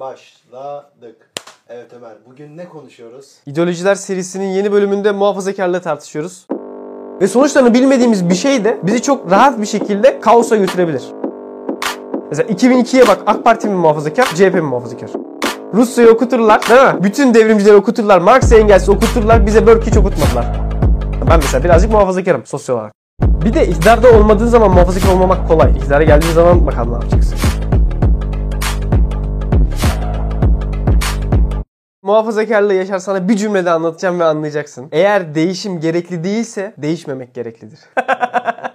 Başladık. Evet Ömer, bugün ne konuşuyoruz? İdeolojiler serisinin yeni bölümünde muhafazakarlığı tartışıyoruz. Ve sonuçlarını bilmediğimiz bir şey de bizi çok rahat bir şekilde kaosa götürebilir. Mesela 2002'ye bak AK Parti mi muhafazakar, CHP mi muhafazakar? Rusya'yı okuturlar değil mi? Bütün devrimcileri okuturlar, Marx Engels'i okuturlar, bize Burke hiç okutmadılar. Ben mesela birazcık muhafazakarım sosyal olarak. Bir de iktidarda olmadığın zaman muhafazakar olmamak kolay. İktidara geldiğin zaman bakalım ne yapacaksın. Muhafazakarlığı Yaşar sana bir cümlede anlatacağım ve anlayacaksın. Eğer değişim gerekli değilse değişmemek gereklidir.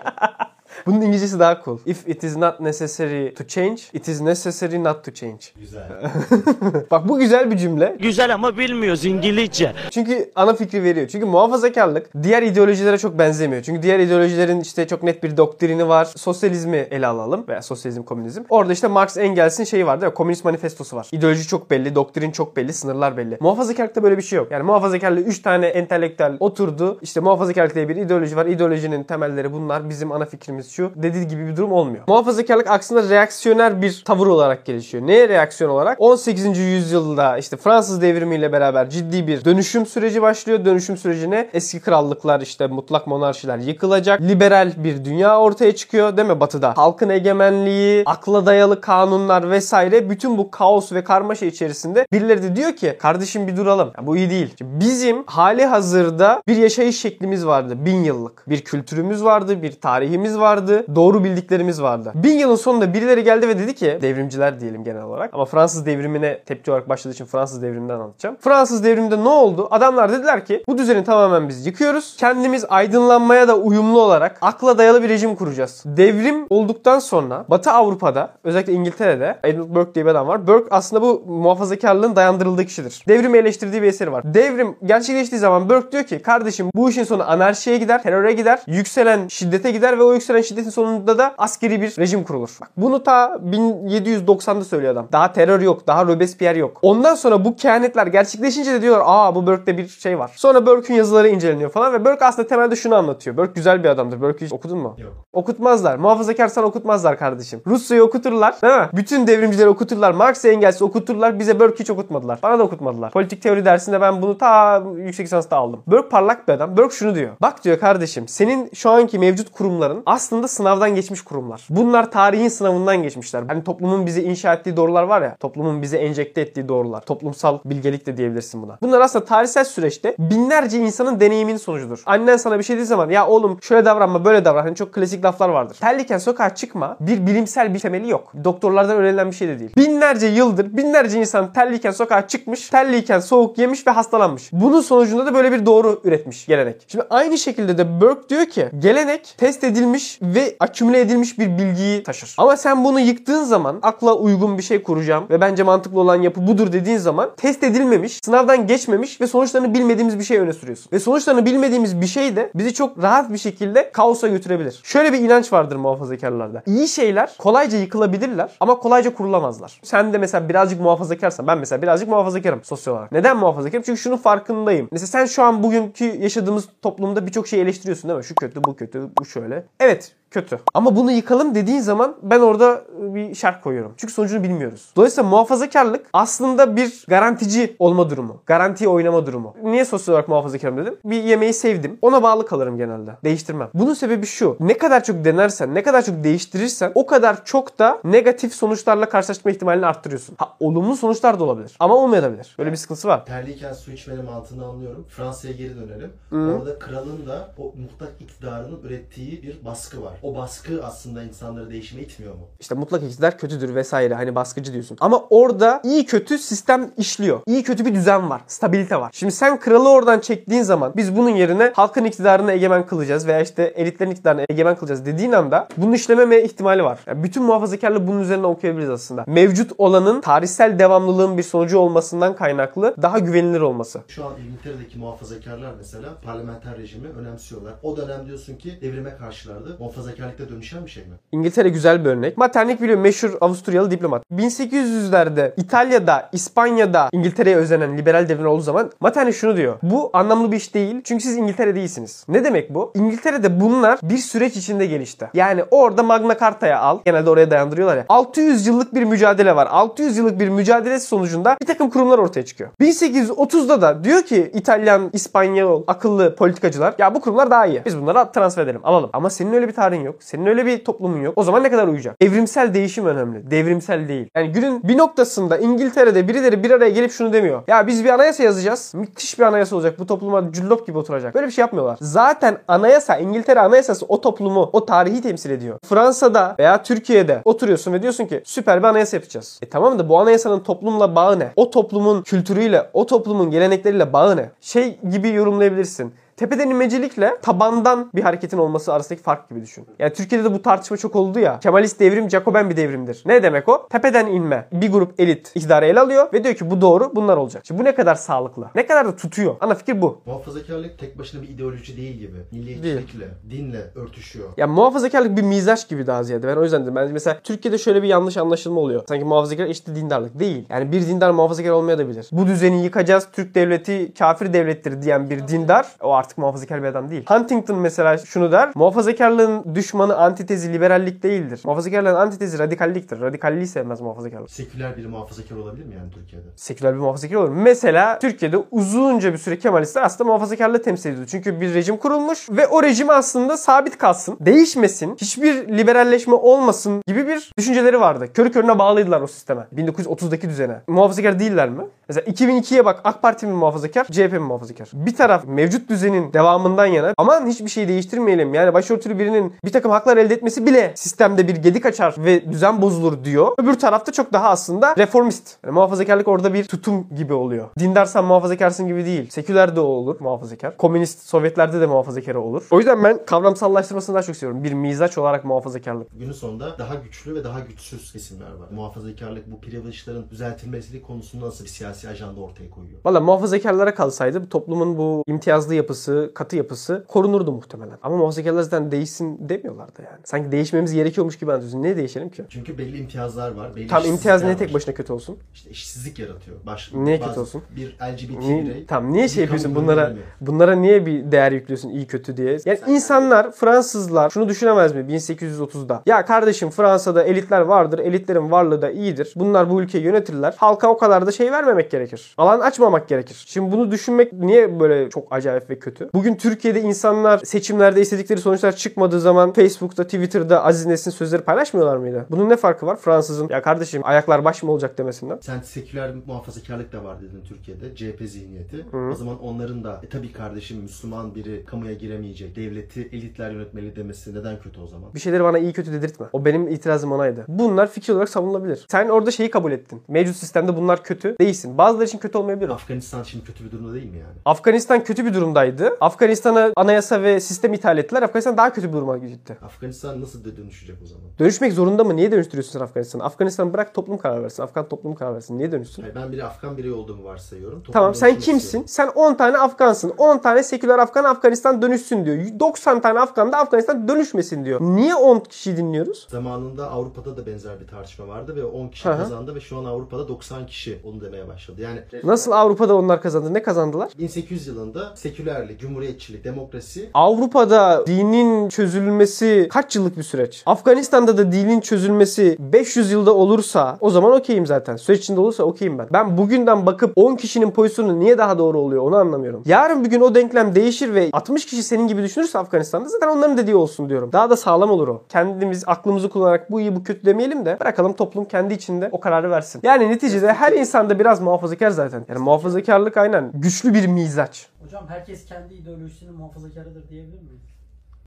Bunun İngilizcesi daha cool. If it is not necessary to change, it is necessary not to change. Güzel. Bak bu güzel bir cümle. Güzel ama bilmiyoruz İngilizce. Çünkü ana fikri veriyor. Çünkü muhafazakarlık diğer ideolojilere çok benzemiyor. Çünkü diğer ideolojilerin işte çok net bir doktrini var. Sosyalizmi ele alalım veya sosyalizm, komünizm. Orada işte Marx Engels'in şeyi var değil mi? Komünist manifestosu var. İdeoloji çok belli, doktrin çok belli, sınırlar belli. Muhafazakarlıkta böyle bir şey yok. Yani muhafazakarlığı 3 tane entelektüel oturdu. İşte muhafazakarlık diye bir ideoloji var. İdeolojinin temelleri bunlar. Bizim ana fikrimiz şu. Dediği gibi bir durum olmuyor. Muhafazakarlık aksine reaksiyoner bir tavır olarak gelişiyor. Neye reaksiyon olarak? 18. yüzyılda işte Fransız devrimiyle beraber ciddi bir dönüşüm süreci başlıyor. Dönüşüm sürecine eski krallıklar işte mutlak monarşiler yıkılacak. Liberal bir dünya ortaya çıkıyor değil mi batıda? Halkın egemenliği, akla dayalı kanunlar vesaire bütün bu kaos ve karmaşa içerisinde birileri de diyor ki kardeşim bir duralım. Ya bu iyi değil. Şimdi bizim hali hazırda bir yaşayış şeklimiz vardı. Bin yıllık. Bir kültürümüz vardı, bir tarihimiz vardı, doğru bildiklerimiz vardı. Bin yılın sonunda birileri geldi ve dedi ki devrimciler diyelim genel olarak ama Fransız devrimine tepki olarak başladığı için Fransız devriminden anlatacağım. Fransız devriminde ne oldu? Adamlar dediler ki bu düzeni tamamen biz yıkıyoruz. Kendimiz aydınlanmaya da uyumlu olarak akla dayalı bir rejim kuracağız. Devrim olduktan sonra Batı Avrupa'da özellikle İngiltere'de Edmund Burke diye bir adam var. Burke aslında bu muhafazakarlığın dayandırıldığı kişidir. Devrimi eleştirdiği bir eseri var. Devrim gerçekleştiği zaman Burke diyor ki kardeşim bu işin sonu anarşiye gider, teröre gider, yükselen şiddete gider ve o yükselen şiddetin sonunda da askeri bir rejim kurulur. Bak bunu ta 1790'da söylüyor adam. Daha terör yok, daha Robespierre yok. Ondan sonra bu kehanetler gerçekleşince de diyorlar aa bu Burke'de bir şey var. Sonra Burke'ün yazıları inceleniyor falan ve Burke aslında temelde şunu anlatıyor. Burke güzel bir adamdır. Burke'ü hiç okudun mu? Yok. Okutmazlar. Muhafazakar sana okutmazlar kardeşim. Rusya'yı okuturlar değil mi? Bütün devrimcileri okuturlar. Marx Engels'i okuturlar. Bize Burke hiç okutmadılar. Bana da okutmadılar. Politik teori dersinde ben bunu ta yüksek lisansta aldım. Burke parlak bir adam. Burke şunu diyor. Bak diyor kardeşim senin şu anki mevcut kurumların aslında sınavdan geçmiş kurumlar. Bunlar tarihin sınavından geçmişler. Hani toplumun bize inşa ettiği doğrular var ya. Toplumun bize enjekte ettiği doğrular. Toplumsal bilgelik de diyebilirsin buna. Bunlar aslında tarihsel süreçte binlerce insanın deneyiminin sonucudur. Annen sana bir şey dediği zaman ya oğlum şöyle davranma böyle davran. Hani çok klasik laflar vardır. Terliyken sokağa çıkma bir bilimsel bir temeli yok. Doktorlardan öğrenilen bir şey de değil. Binlerce yıldır binlerce insan terliyken sokağa çıkmış, terliyken soğuk yemiş ve hastalanmış. Bunun sonucunda da böyle bir doğru üretmiş gelenek. Şimdi aynı şekilde de Burke diyor ki gelenek test edilmiş ve akümüle edilmiş bir bilgiyi taşır. Ama sen bunu yıktığın zaman akla uygun bir şey kuracağım ve bence mantıklı olan yapı budur dediğin zaman test edilmemiş, sınavdan geçmemiş ve sonuçlarını bilmediğimiz bir şey öne sürüyorsun. Ve sonuçlarını bilmediğimiz bir şey de bizi çok rahat bir şekilde kaosa götürebilir. Şöyle bir inanç vardır muhafazakarlarda. İyi şeyler kolayca yıkılabilirler ama kolayca kurulamazlar. Sen de mesela birazcık muhafazakarsan ben mesela birazcık muhafazakarım sosyal olarak. Neden muhafazakarım? Çünkü şunun farkındayım. Mesela sen şu an bugünkü yaşadığımız toplumda birçok şey eleştiriyorsun değil mi? Şu kötü, bu kötü, bu şöyle. Evet kötü. Ama bunu yıkalım dediğin zaman ben orada bir şart koyuyorum. Çünkü sonucunu bilmiyoruz. Dolayısıyla muhafazakarlık aslında bir garantici olma durumu. Garantiye oynama durumu. Niye sosyal olarak muhafazakarım dedim? Bir yemeği sevdim. Ona bağlı kalırım genelde. Değiştirmem. Bunun sebebi şu. Ne kadar çok denersen, ne kadar çok değiştirirsen o kadar çok da negatif sonuçlarla karşılaşma ihtimalini arttırıyorsun. Ha olumlu sonuçlar da olabilir. Ama olmayabilir. Böyle bir sıkıntısı var. Terliyken su içmenin mantığını anlıyorum. Fransa'ya geri dönelim. Orada kralın da o mutlak iktidarının ürettiği bir baskı var. O baskı aslında insanları değişime itmiyor mu? İşte mutlak iktidar kötüdür vesaire hani baskıcı diyorsun. Ama orada iyi kötü sistem işliyor. İyi kötü bir düzen var. Stabilite var. Şimdi sen kralı oradan çektiğin zaman biz bunun yerine halkın iktidarını egemen kılacağız veya işte elitlerin iktidarını egemen kılacağız dediğin anda bunun işlememe ihtimali var. Yani bütün muhafazakarlığı bunun üzerine okuyabiliriz aslında. Mevcut olanın tarihsel devamlılığın bir sonucu olmasından kaynaklı daha güvenilir olması. Şu an İngiltere'deki muhafazakarlar mesela parlamenter rejimi önemsiyorlar. O dönem diyorsun ki devrime karşılardı. Muhafazakar muhafazakarlıkta dönüşen bir şey mi? İngiltere güzel bir örnek. Metternich biliyor meşhur Avusturyalı diplomat. 1800'lerde İtalya'da, İspanya'da İngiltere'ye özenen liberal devrimler olduğu zaman Metternich şunu diyor. Bu anlamlı bir iş değil. Çünkü siz İngiltere değilsiniz. Ne demek bu? İngiltere'de bunlar bir süreç içinde gelişti. Yani orada Magna Carta'ya al. Genelde oraya dayandırıyorlar ya. 600 yıllık bir mücadele var. 600 yıllık bir mücadele sonucunda bir takım kurumlar ortaya çıkıyor. 1830'da da diyor ki İtalyan, İspanyol akıllı politikacılar ya bu kurumlar daha iyi. Biz bunları transfer edelim, alalım. Ama senin öyle bir tarihin yok. Senin öyle bir toplumun yok. O zaman ne kadar uyacak? Evrimsel değişim önemli. Devrimsel değil. Yani günün bir noktasında İngiltere'de birileri bir araya gelip şunu demiyor. Ya biz bir anayasa yazacağız. Müthiş bir anayasa olacak. Bu topluma cüllop gibi oturacak. Böyle bir şey yapmıyorlar. Zaten anayasa, İngiltere anayasası o toplumu, o tarihi temsil ediyor. Fransa'da veya Türkiye'de oturuyorsun ve diyorsun ki süper bir anayasa yapacağız. E tamam da bu anayasanın toplumla bağı ne? O toplumun kültürüyle, o toplumun gelenekleriyle bağı ne? Şey gibi yorumlayabilirsin. Tepeden inmecilikle tabandan bir hareketin olması arasındaki fark gibi düşün. Yani Türkiye'de de bu tartışma çok oldu ya. Kemalist devrim Jacoben bir devrimdir. Ne demek o? Tepeden inme. Bir grup elit iktidarı ele alıyor ve diyor ki bu doğru bunlar olacak. Şimdi bu ne kadar sağlıklı? Ne kadar da tutuyor? Ana fikir bu. Muhafazakarlık tek başına bir ideoloji değil gibi. Milliyetçilikle, dinle örtüşüyor. Ya muhafazakarlık bir mizaç gibi daha ziyade. Ben o yüzden dedim. Ben mesela Türkiye'de şöyle bir yanlış anlaşılma oluyor. Sanki muhafazakar işte dindarlık. Değil. Yani bir dindar muhafazakar olmayabilir. Bu düzeni yıkacağız. Türk devleti kafir devlettir diyen bir dindar o artık muhafazakar bir adam değil. Huntington mesela şunu der. Muhafazakarlığın düşmanı antitezi liberallik değildir. Muhafazakarlığın antitezi radikalliktir. Radikalliği sevmez muhafazakarlık. Seküler biri muhafazakar olabilir mi yani Türkiye'de? seküler bir muhafazakar olur. Mesela Türkiye'de uzunca bir süre Kemalistler aslında muhafazakarlığı temsil ediyordu. Çünkü bir rejim kurulmuş ve o rejim aslında sabit kalsın, değişmesin, hiçbir liberalleşme olmasın gibi bir düşünceleri vardı. Körü körüne bağlıydılar o sisteme. 1930'daki düzene. Muhafazakar değiller mi? Mesela 2002'ye bak AK Parti mi muhafazakar, CHP mi muhafazakar? Bir taraf mevcut düzenin devamından yana aman hiçbir şey değiştirmeyelim. Yani başörtülü birinin bir takım haklar elde etmesi bile sistemde bir gedik açar ve düzen bozulur diyor. Öbür tarafta çok daha aslında reformist. Yani muhafazakarlık orada bir tutum gibi oluyor. Dindarsan muhafazakarsın gibi değil. Seküler de olur muhafazakar. Komünist Sovyetlerde de muhafazakar olur. O yüzden ben kavramsallaştırmasını daha çok seviyorum. Bir mizaç olarak muhafazakarlık. Günün sonunda daha güçlü ve daha güçsüz kesimler var. Muhafazakarlık bu privilege'ların düzeltilmesi konusunda nasıl bir siyasi ajanda ortaya koyuyor? Valla muhafazakarlara kalsaydı toplumun bu imtiyazlı yapısı, katı yapısı korunurdu muhtemelen. Ama muhafazakarlar zaten değişsin demiyorlardı yani. Sanki değişmemiz gerekiyormuş gibi anlatıyorsun. Ne değişelim ki? Çünkü belli imtiyazlar var. Belli Tam imtiyaz niye tek başına kötü olsun? İşte eşsizlik yaratıyor. Baş, Niye kötü olsun? Bir LGBT Niye, birey. tam niye şey yapıyorsun bunlara giremiyor. bunlara niye bir değer yüklüyorsun iyi kötü diye? Yani insanlar Fransızlar şunu düşünemez mi 1830'da? Ya kardeşim Fransa'da elitler vardır. Elitlerin varlığı da iyidir. Bunlar bu ülkeyi yönetirler. Halka o kadar da şey vermemek gerekir. Alan açmamak gerekir. Şimdi bunu düşünmek niye böyle çok acayip ve kötü? Bugün Türkiye'de insanlar seçimlerde istedikleri sonuçlar çıkmadığı zaman Facebook'ta, Twitter'da Aziz Nesin sözleri paylaşmıyorlar mıydı? Bunun ne farkı var? Fransızın ya kardeşim ayaklar baş mı olacak demesinden. Sen seküler muhafazakarlık da var dedin Türkiye'de. CHP zihniyeti. O zaman onların da e tabii kardeşim Müslüman biri kamuya giremeyecek. Devleti elitler yönetmeli demesi neden kötü o zaman? Bir şeyleri bana iyi kötü dedirtme. O benim itirazım onaydı. Bunlar fikir olarak savunulabilir. Sen orada şeyi kabul ettin. Mevcut sistemde bunlar kötü değilsin. Bazıları için kötü olmayabilir. Afganistan şimdi kötü bir durumda değil mi yani? Afganistan kötü bir durumdaydı. Afganistan'a anayasa ve sistem ithal ettiler. Afganistan daha kötü bir duruma gitti. Afganistan nasıl da dönüşecek o zaman? Dönüşmek zorunda mı? Niye dönüştürüyorsun sen Afganistan'ı? Afganistan bırak toplum karar versin. Afgan toplum karar versin. Niye dönüşsün? Hayır, ben bir Afgan birey olduğumu varsayıyorum. Toplum Tamam sen kimsin? istiyorum. Sen 10 tane Afgansın. 10 tane seküler Afgan Afganistan dönüşsün diyor. 90 tane Afgan da Afganistan dönüşmesin diyor. Niye 10 kişi dinliyoruz? Zamanında Avrupa'da da benzer bir tartışma vardı ve 10 kişi hı. kazandı ve şu an Avrupa'da 90 kişi onu demeye başladı. Yani Nasıl Avrupa'da onlar kazandı? Ne kazandılar? 1800 yılında sekülerlik, cumhuriyetçilik, demokrasi Avrupa'da dinin çözülmesi kaç yıllık bir süreç? Afganistan'da da dinin çözülmesi 500 yılda olursa o zaman okeyim zaten. Süreç içinde olursa okeyim ben. Ben bugünden bakıp 10 kişinin pozisyonu niye daha doğru oluyor onu anlamıyorum. Yarın bir gün o denklem değişir ve 60 kişi senin gibi düşünürse Afganistan'da zaten onların dediği olsun diyorum. Daha da sağlam olur o. Kendimiz aklımızı kullanarak bu iyi bu kötü demeyelim de bırakalım toplum kendi içinde o kararı versin. Yani neticede her insanda biraz muhafazakar zaten. Yani muhafazakarlık aynen güçlü bir mizaç. Hocam herkes kendi ideolojisinin muhafazakarıdır diyebilir miyiz?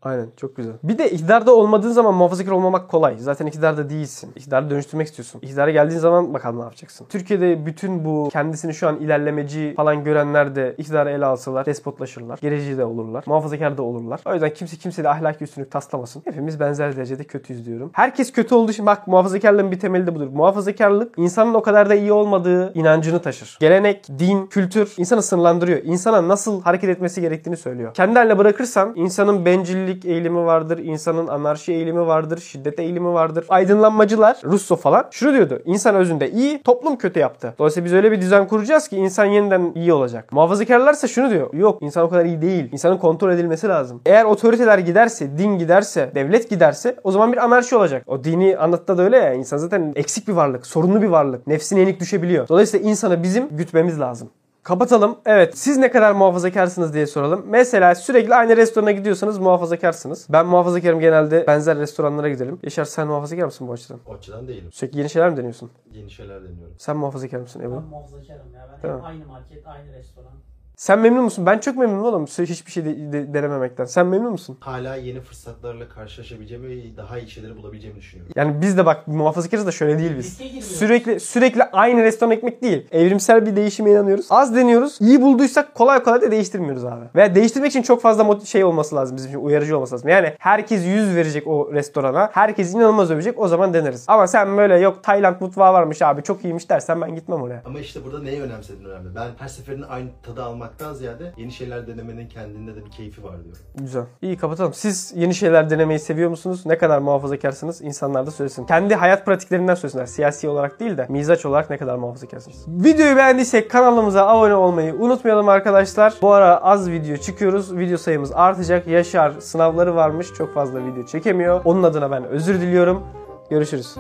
Aynen çok güzel. Bir de iktidarda olmadığın zaman muhafazakar olmamak kolay. Zaten iktidarda değilsin. İktidarı dönüştürmek istiyorsun. İktidara geldiğin zaman bakalım ne yapacaksın. Türkiye'de bütün bu kendisini şu an ilerlemeci falan görenler de iktidarı ele alsalar despotlaşırlar. Gereci de olurlar. Muhafazakar da olurlar. O yüzden kimse kimseye ahlaki üstünlük taslamasın. Hepimiz benzer derecede kötüyüz diyorum. Herkes kötü olduğu için bak muhafazakarlığın bir temeli de budur. Muhafazakarlık insanın o kadar da iyi olmadığı inancını taşır. Gelenek, din, kültür insanı sınırlandırıyor. İnsana nasıl hareket etmesi gerektiğini söylüyor. Kendi haline bırakırsan insanın bencilliği milliyetçilik eğilimi vardır, insanın anarşi eğilimi vardır, şiddet eğilimi vardır. Aydınlanmacılar, Russo falan şunu diyordu. İnsan özünde iyi, toplum kötü yaptı. Dolayısıyla biz öyle bir düzen kuracağız ki insan yeniden iyi olacak. Muhafazakarlarsa şunu diyor. Yok insan o kadar iyi değil. İnsanın kontrol edilmesi lazım. Eğer otoriteler giderse, din giderse, devlet giderse o zaman bir anarşi olacak. O dini anlatıda da öyle ya. İnsan zaten eksik bir varlık, sorunlu bir varlık. Nefsine yenik düşebiliyor. Dolayısıyla insanı bizim gütmemiz lazım. Kapatalım. Evet siz ne kadar muhafazakarsınız diye soralım. Mesela sürekli aynı restorana gidiyorsanız muhafazakarsınız. Ben muhafazakarım genelde benzer restoranlara gidelim. Yaşar sen muhafazakar mısın bu açıdan? O açıdan değilim. Sürekli yeni şeyler mi deniyorsun? Yeni şeyler deniyorum. Sen muhafazakar mısın Ebru? Ben muhafazakarım ya. Ben Tamam. hep aynı market, aynı restoran. Sen memnun musun? Ben çok memnunum oğlum. Hiçbir şey de- de- denememekten. Sen memnun musun? Hala yeni fırsatlarla karşılaşabileceğimi ve daha iyi şeyleri bulabileceğimi düşünüyorum. Yani biz de bak muhafazakarız da şöyle değil biz. Sürekli sürekli aynı restoran ekmek değil. Evrimsel bir değişime inanıyoruz. Az deniyoruz. İyi bulduysak kolay kolay da değiştirmiyoruz abi. Veya değiştirmek için çok fazla şey olması lazım bizim için. Uyarıcı olması lazım. Yani herkes yüz verecek o restorana. Herkes inanılmaz övecek. O zaman deneriz. Ama sen böyle yok Tayland mutfağı varmış abi çok iyiymiş dersen ben gitmem oraya. Ama işte burada neyi önemsediğin önemli. Ben her seferinde aynı tadı almaktan ziyade yeni şeyler denemenin kendinde de bir keyfi var diyorum. Güzel. İyi kapatalım. Siz yeni şeyler denemeyi seviyor musunuz? Ne kadar muhafazakarsınız? İnsanlar da söylesin. Kendi hayat pratiklerinden söylesinler. Siyasi olarak değil de mizaç olarak ne kadar muhafazakarsınız? Videoyu beğendiysek kanalımıza abone olmayı unutmayalım arkadaşlar. Bu ara az video çıkıyoruz. Video sayımız artacak. Yaşar sınavları varmış. Çok fazla video çekemiyor. Onun adına ben özür diliyorum. Görüşürüz.